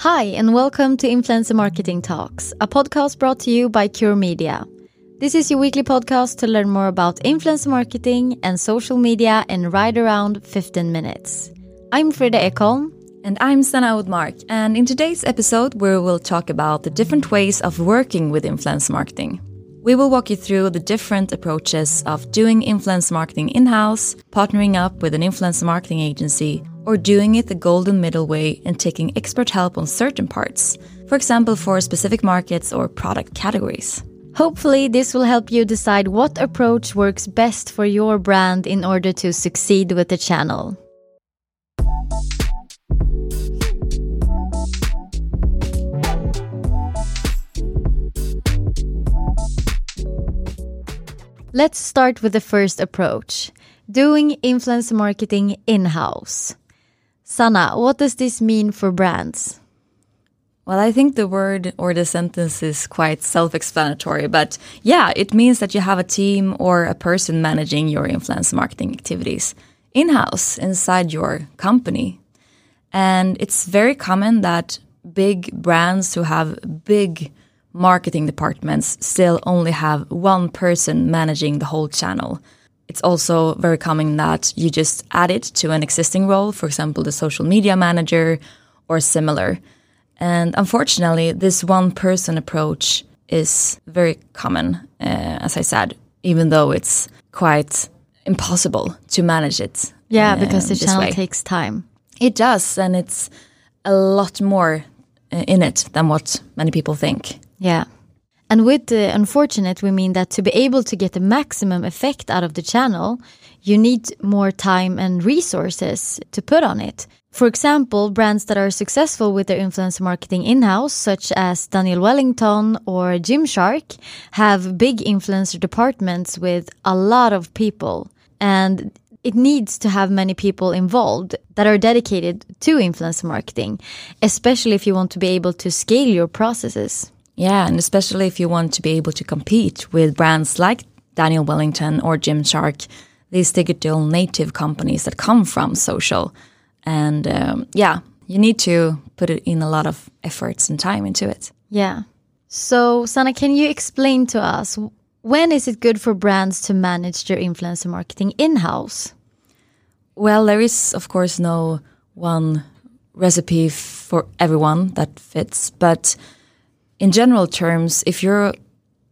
Hi, and welcome to Influencer Marketing Talks, a podcast brought to you by Cure Media. This is your weekly podcast to learn more about influencer marketing and social media in right around 15 minutes. I'm Frida Ekholm. And I'm Sana Oudmark. And in today's episode, we will talk about the different ways of working with influence marketing. We will walk you through the different approaches of doing influence marketing in house, partnering up with an influence marketing agency, or doing it the golden middle way and taking expert help on certain parts, for example, for specific markets or product categories. Hopefully, this will help you decide what approach works best for your brand in order to succeed with the channel. Let's start with the first approach doing influence marketing in house. Sana, what does this mean for brands? Well, I think the word or the sentence is quite self explanatory, but yeah, it means that you have a team or a person managing your influence marketing activities in house inside your company. And it's very common that big brands who have big marketing departments still only have one person managing the whole channel. It's also very common that you just add it to an existing role, for example, the social media manager or similar. And unfortunately, this one person approach is very common, uh, as I said, even though it's quite impossible to manage it. Yeah, uh, because the channel way. takes time. It does, and it's a lot more uh, in it than what many people think. Yeah. And with the unfortunate, we mean that to be able to get the maximum effect out of the channel, you need more time and resources to put on it. For example, brands that are successful with their influencer marketing in house, such as Daniel Wellington or Gymshark, have big influencer departments with a lot of people. And it needs to have many people involved that are dedicated to influencer marketing, especially if you want to be able to scale your processes. Yeah, and especially if you want to be able to compete with brands like Daniel Wellington or Gymshark, these digital native companies that come from social. And um, yeah, you need to put it in a lot of efforts and time into it. Yeah. So, Sana, can you explain to us when is it good for brands to manage their influencer marketing in house? Well, there is, of course, no one recipe for everyone that fits, but in general terms, if you're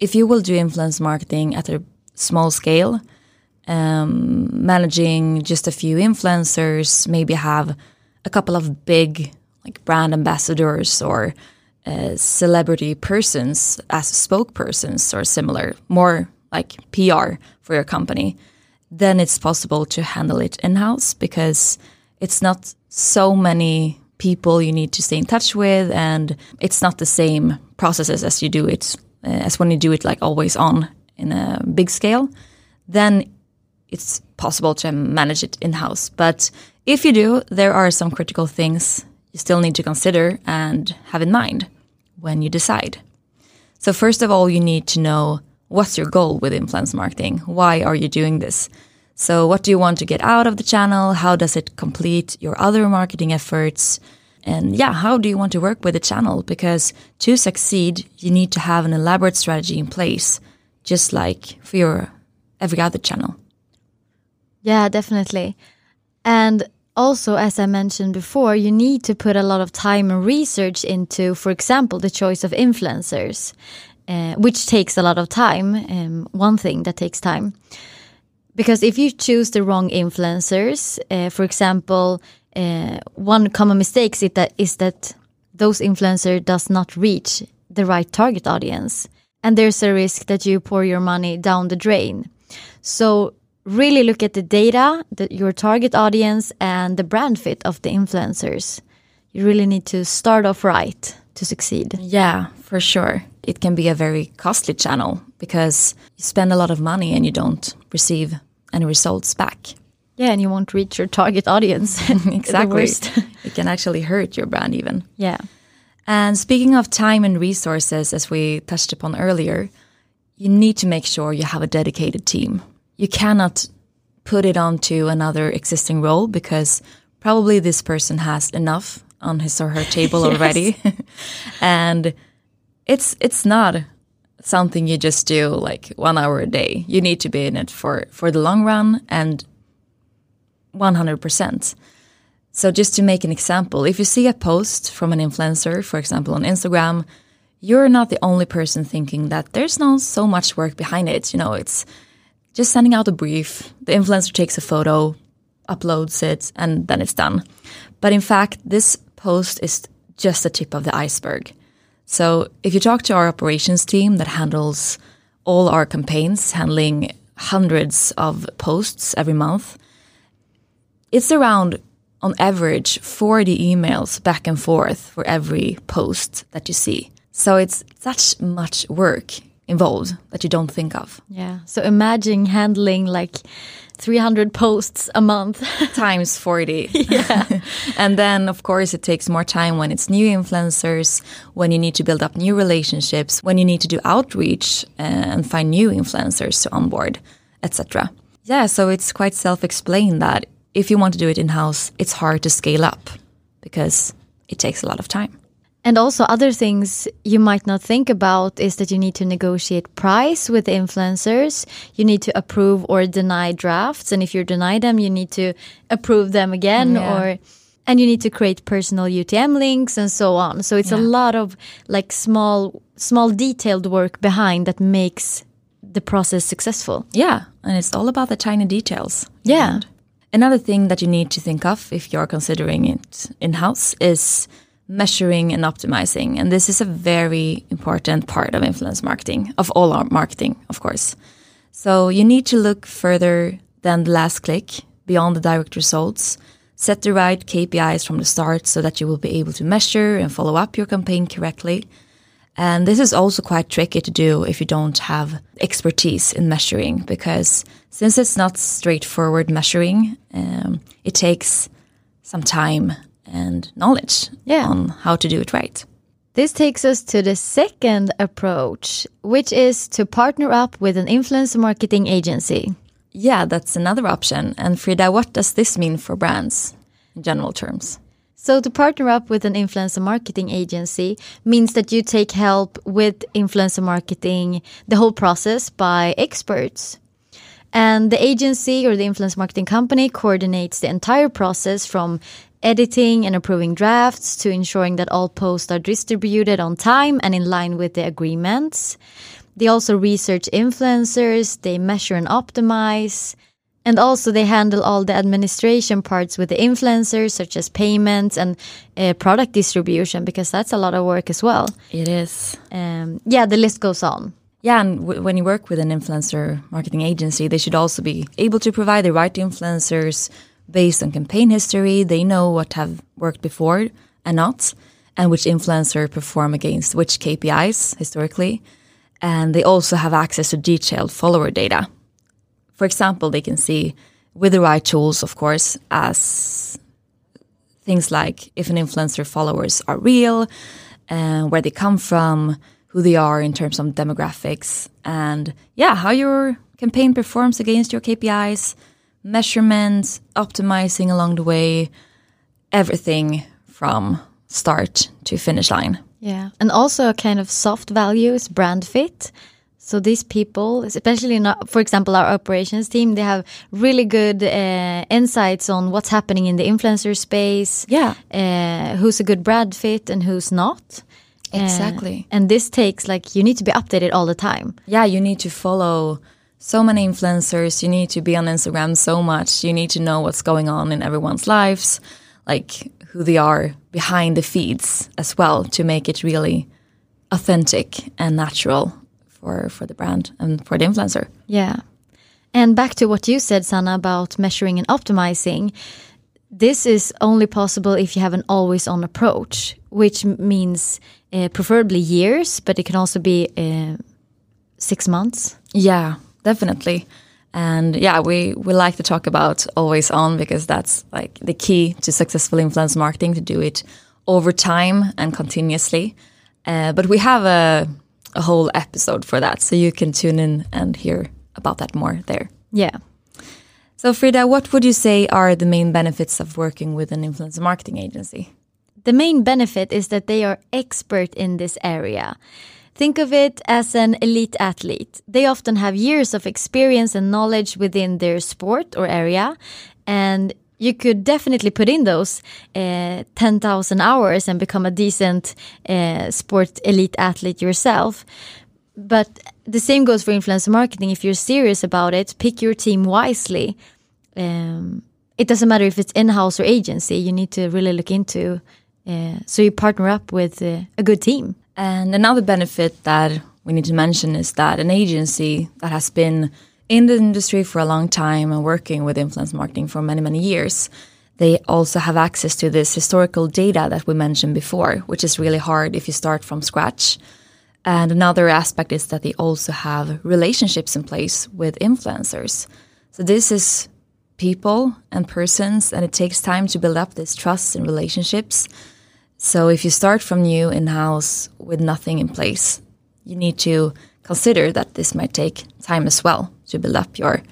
if you will do influence marketing at a small scale, um, managing just a few influencers, maybe have a couple of big like brand ambassadors or uh, celebrity persons as spokespersons or similar, more like PR for your company, then it's possible to handle it in house because it's not so many people you need to stay in touch with, and it's not the same processes as you do it uh, as when you do it like always on in a big scale. Then it's possible to manage it in house. But if you do, there are some critical things you still need to consider and have in mind when you decide. So, first of all, you need to know what's your goal with influence marketing? Why are you doing this? So, what do you want to get out of the channel? How does it complete your other marketing efforts? And yeah, how do you want to work with the channel? Because to succeed, you need to have an elaborate strategy in place, just like for your every other channel. Yeah, definitely. And also, as I mentioned before, you need to put a lot of time and research into, for example, the choice of influencers, uh, which takes a lot of time. Um, one thing that takes time because if you choose the wrong influencers, uh, for example, uh, one common mistake is that is that those influencer does not reach the right target audience, and there's a risk that you pour your money down the drain. So really look at the data, the, your target audience, and the brand fit of the influencers. You really need to start off right to succeed. Yeah, for sure. It can be a very costly channel because you spend a lot of money and you don't receive any results back. Yeah, and you won't reach your target audience. exactly. it can actually hurt your brand even. Yeah. And speaking of time and resources, as we touched upon earlier, you need to make sure you have a dedicated team. You cannot put it onto another existing role because probably this person has enough on his or her table already, and it's it's not something you just do like one hour a day. You need to be in it for for the long run and one hundred percent. So just to make an example, if you see a post from an influencer, for example on Instagram, you're not the only person thinking that there's not so much work behind it. You know, it's just sending out a brief. The influencer takes a photo, uploads it, and then it's done. But in fact, this post is just the tip of the iceberg. So if you talk to our operations team that handles all our campaigns, handling hundreds of posts every month, it's around on average 40 emails back and forth for every post that you see. So it's such much work involved that you don't think of. Yeah. So imagine handling like 300 posts a month times 40. Yeah. and then of course it takes more time when it's new influencers, when you need to build up new relationships, when you need to do outreach uh, and find new influencers to onboard, etc. Yeah, so it's quite self-explained that if you want to do it in-house, it's hard to scale up because it takes a lot of time. And also other things you might not think about is that you need to negotiate price with influencers. You need to approve or deny drafts. And if you deny them, you need to approve them again yeah. or and you need to create personal UTM links and so on. So it's yeah. a lot of like small small detailed work behind that makes the process successful. Yeah, and it's all about the tiny details. Yeah. And another thing that you need to think of if you're considering it in-house is measuring and optimizing. And this is a very important part of influence marketing, of all our marketing, of course. So you need to look further than the last click, beyond the direct results. Set the right KPIs from the start so that you will be able to measure and follow up your campaign correctly. And this is also quite tricky to do if you don't have expertise in measuring, because since it's not straightforward measuring, um, it takes some time and knowledge yeah. on how to do it right. This takes us to the second approach, which is to partner up with an influencer marketing agency. Yeah, that's another option. And Frida, what does this mean for brands in general terms? So, to partner up with an influencer marketing agency means that you take help with influencer marketing, the whole process by experts. And the agency or the influence marketing company coordinates the entire process from editing and approving drafts to ensuring that all posts are distributed on time and in line with the agreements. They also research influencers, they measure and optimize, and also they handle all the administration parts with the influencers, such as payments and uh, product distribution, because that's a lot of work as well. It is. Um, yeah, the list goes on. Yeah, and when you work with an influencer marketing agency, they should also be able to provide the right influencers based on campaign history. They know what have worked before and not, and which influencer perform against which KPIs historically. And they also have access to detailed follower data. For example, they can see with the right tools, of course, as things like if an influencer followers are real, and where they come from, who they are in terms of demographics, and yeah, how your campaign performs against your KPIs, measurements, optimizing along the way, everything from start to finish line. Yeah. And also a kind of soft value is brand fit. So these people, especially in, for example, our operations team, they have really good uh, insights on what's happening in the influencer space. Yeah. Uh, who's a good brand fit and who's not. Exactly. Uh, and this takes like you need to be updated all the time. Yeah, you need to follow so many influencers. You need to be on Instagram so much. You need to know what's going on in everyone's lives, like who they are behind the feeds as well, to make it really authentic and natural for for the brand and for the influencer. Yeah. And back to what you said, Sana, about measuring and optimizing. This is only possible if you have an always on approach, which means uh, preferably years, but it can also be uh, six months. Yeah, definitely. And yeah, we, we like to talk about always on because that's like the key to successful influence marketing to do it over time and continuously. Uh, but we have a, a whole episode for that, so you can tune in and hear about that more there. Yeah. So, Frida, what would you say are the main benefits of working with an influencer marketing agency? the main benefit is that they are expert in this area. Think of it as an elite athlete. They often have years of experience and knowledge within their sport or area, and you could definitely put in those uh, 10,000 hours and become a decent uh, sport elite athlete yourself. But the same goes for influencer marketing. If you're serious about it, pick your team wisely. Um, it doesn't matter if it's in-house or agency. You need to really look into. Uh, so you partner up with uh, a good team. And another benefit that we need to mention is that an agency that has been in the industry for a long time and working with influence marketing for many, many years, they also have access to this historical data that we mentioned before, which is really hard if you start from scratch. And another aspect is that they also have relationships in place with influencers. So this is people and persons, and it takes time to build up this trust and relationships. So if you start from new in house with nothing in place, you need to consider that this might take time as well to build up your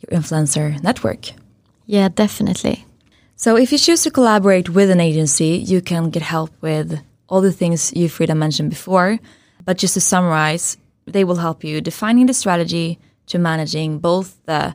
your influencer network. Yeah, definitely. So if you choose to collaborate with an agency, you can get help with all the things you Frida mentioned before. But just to summarize, they will help you defining the strategy to managing both the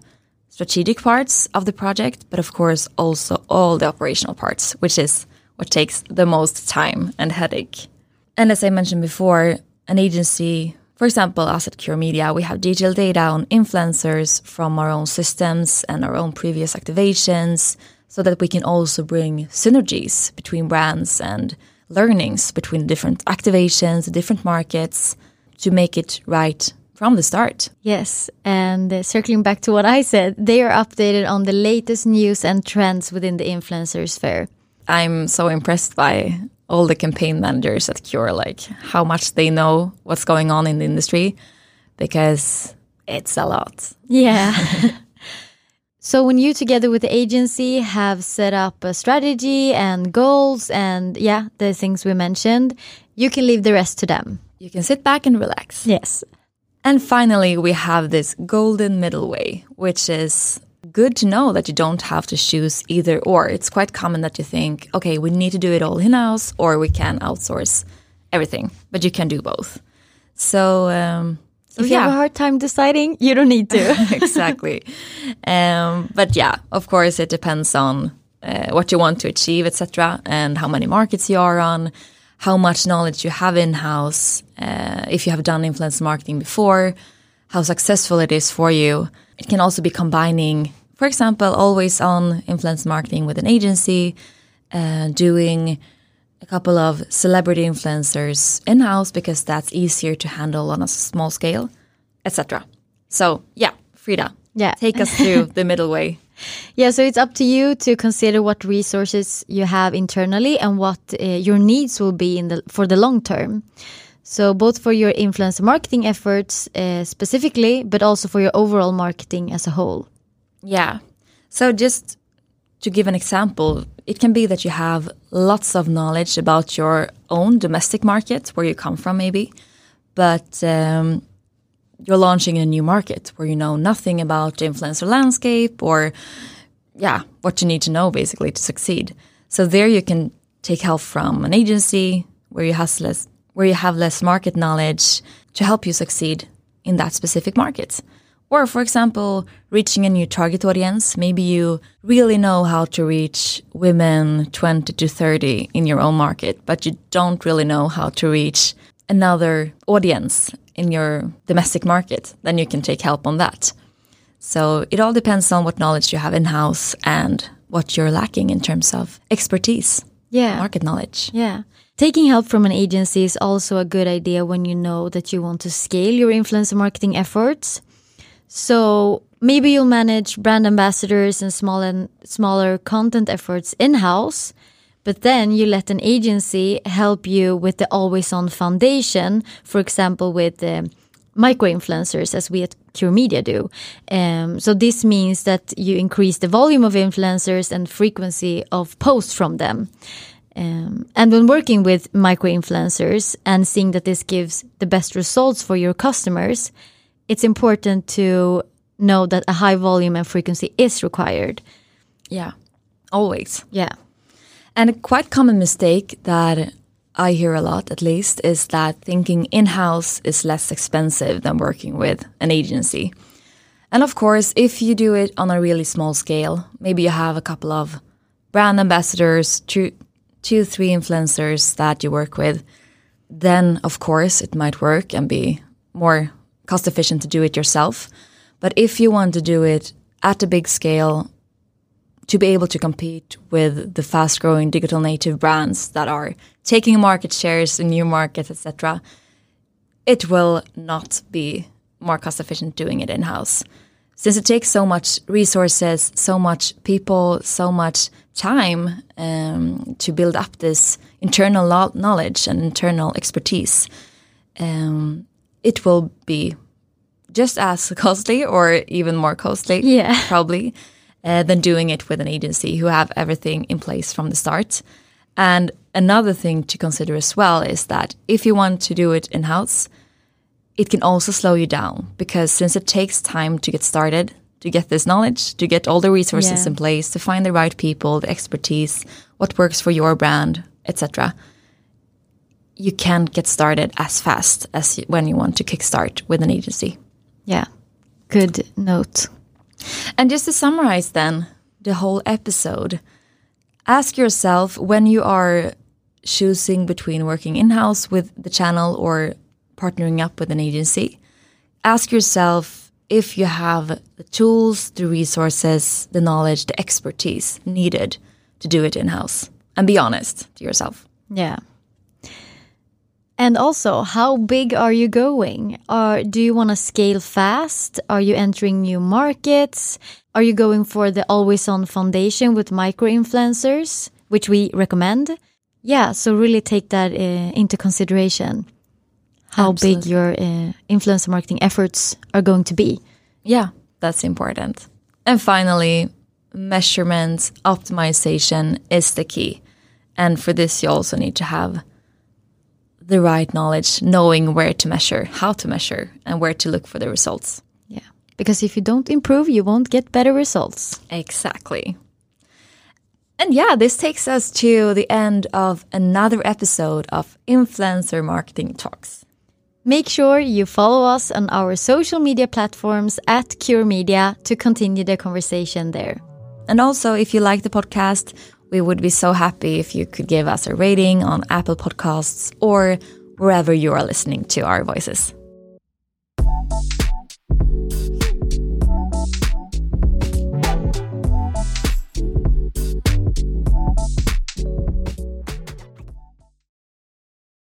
strategic parts of the project, but of course also all the operational parts, which is what takes the most time and headache. And as I mentioned before, an agency, for example, us at Cure Media, we have detailed data on influencers from our own systems and our own previous activations so that we can also bring synergies between brands and learnings between different activations, different markets to make it right from the start. Yes, and uh, circling back to what I said, they are updated on the latest news and trends within the influencer sphere. I'm so impressed by all the campaign managers at Cure, like how much they know what's going on in the industry, because it's a lot. Yeah. so when you together with the agency have set up a strategy and goals and yeah, the things we mentioned, you can leave the rest to them. You can sit back and relax. Yes. And finally, we have this golden middle way, which is good to know that you don't have to choose either or. It's quite common that you think, okay, we need to do it all in house or we can outsource everything, but you can do both. So, um, so if you yeah. have a hard time deciding, you don't need to. exactly. Um, but yeah, of course, it depends on uh, what you want to achieve, etc., and how many markets you are on, how much knowledge you have in house, uh, if you have done influence marketing before, how successful it is for you. It can also be combining, for example, always on influence marketing with an agency, uh, doing a couple of celebrity influencers in house because that's easier to handle on a small scale, etc. So, yeah, Frida, Yeah. take us through the middle way. Yeah, so it's up to you to consider what resources you have internally and what uh, your needs will be in the for the long term. So both for your influencer marketing efforts uh, specifically, but also for your overall marketing as a whole. Yeah. So just to give an example, it can be that you have lots of knowledge about your own domestic market, where you come from, maybe, but um, you're launching in a new market where you know nothing about the influencer landscape or, yeah, what you need to know basically to succeed. So there you can take help from an agency where you have less where you have less market knowledge to help you succeed in that specific market. Or, for example, reaching a new target audience. Maybe you really know how to reach women 20 to 30 in your own market, but you don't really know how to reach another audience in your domestic market. Then you can take help on that. So it all depends on what knowledge you have in house and what you're lacking in terms of expertise, Yeah. market knowledge. Yeah. Taking help from an agency is also a good idea when you know that you want to scale your influencer marketing efforts. So maybe you'll manage brand ambassadors and small and smaller content efforts in-house, but then you let an agency help you with the always on foundation, for example, with the micro influencers as we at Cure Media do. Um, so this means that you increase the volume of influencers and frequency of posts from them. Um, and when working with micro influencers and seeing that this gives the best results for your customers, it's important to know that a high volume and frequency is required. Yeah, always. Yeah. And a quite common mistake that I hear a lot, at least, is that thinking in house is less expensive than working with an agency. And of course, if you do it on a really small scale, maybe you have a couple of brand ambassadors, two, two, three influencers that you work with, then of course it might work and be more cost efficient to do it yourself. But if you want to do it at a big scale, to be able to compete with the fast growing digital native brands that are taking market shares in new markets, etc., it will not be more cost efficient doing it in house. Since it takes so much resources, so much people, so much time um, to build up this internal knowledge and internal expertise, um, it will be just as costly or even more costly, yeah. probably, uh, than doing it with an agency who have everything in place from the start. And another thing to consider as well is that if you want to do it in house, it can also slow you down because since it takes time to get started, to get this knowledge, to get all the resources yeah. in place, to find the right people, the expertise, what works for your brand, etc. You can't get started as fast as when you want to kickstart with an agency. Yeah, good note. And just to summarize, then, the whole episode, ask yourself when you are choosing between working in house with the channel or partnering up with an agency, ask yourself if you have the tools, the resources, the knowledge, the expertise needed to do it in house. And be honest to yourself. Yeah. And also, how big are you going? Or do you want to scale fast? Are you entering new markets? Are you going for the always on foundation with micro influencers, which we recommend? Yeah, so really take that uh, into consideration. How Absolutely. big your uh, influencer marketing efforts are going to be. Yeah, that's important. And finally, measurement optimization is the key. And for this, you also need to have the right knowledge, knowing where to measure, how to measure, and where to look for the results. Yeah. Because if you don't improve, you won't get better results. Exactly. And yeah, this takes us to the end of another episode of Influencer Marketing Talks. Make sure you follow us on our social media platforms at Cure Media to continue the conversation there. And also, if you like the podcast, we would be so happy if you could give us a rating on Apple Podcasts or wherever you are listening to our voices.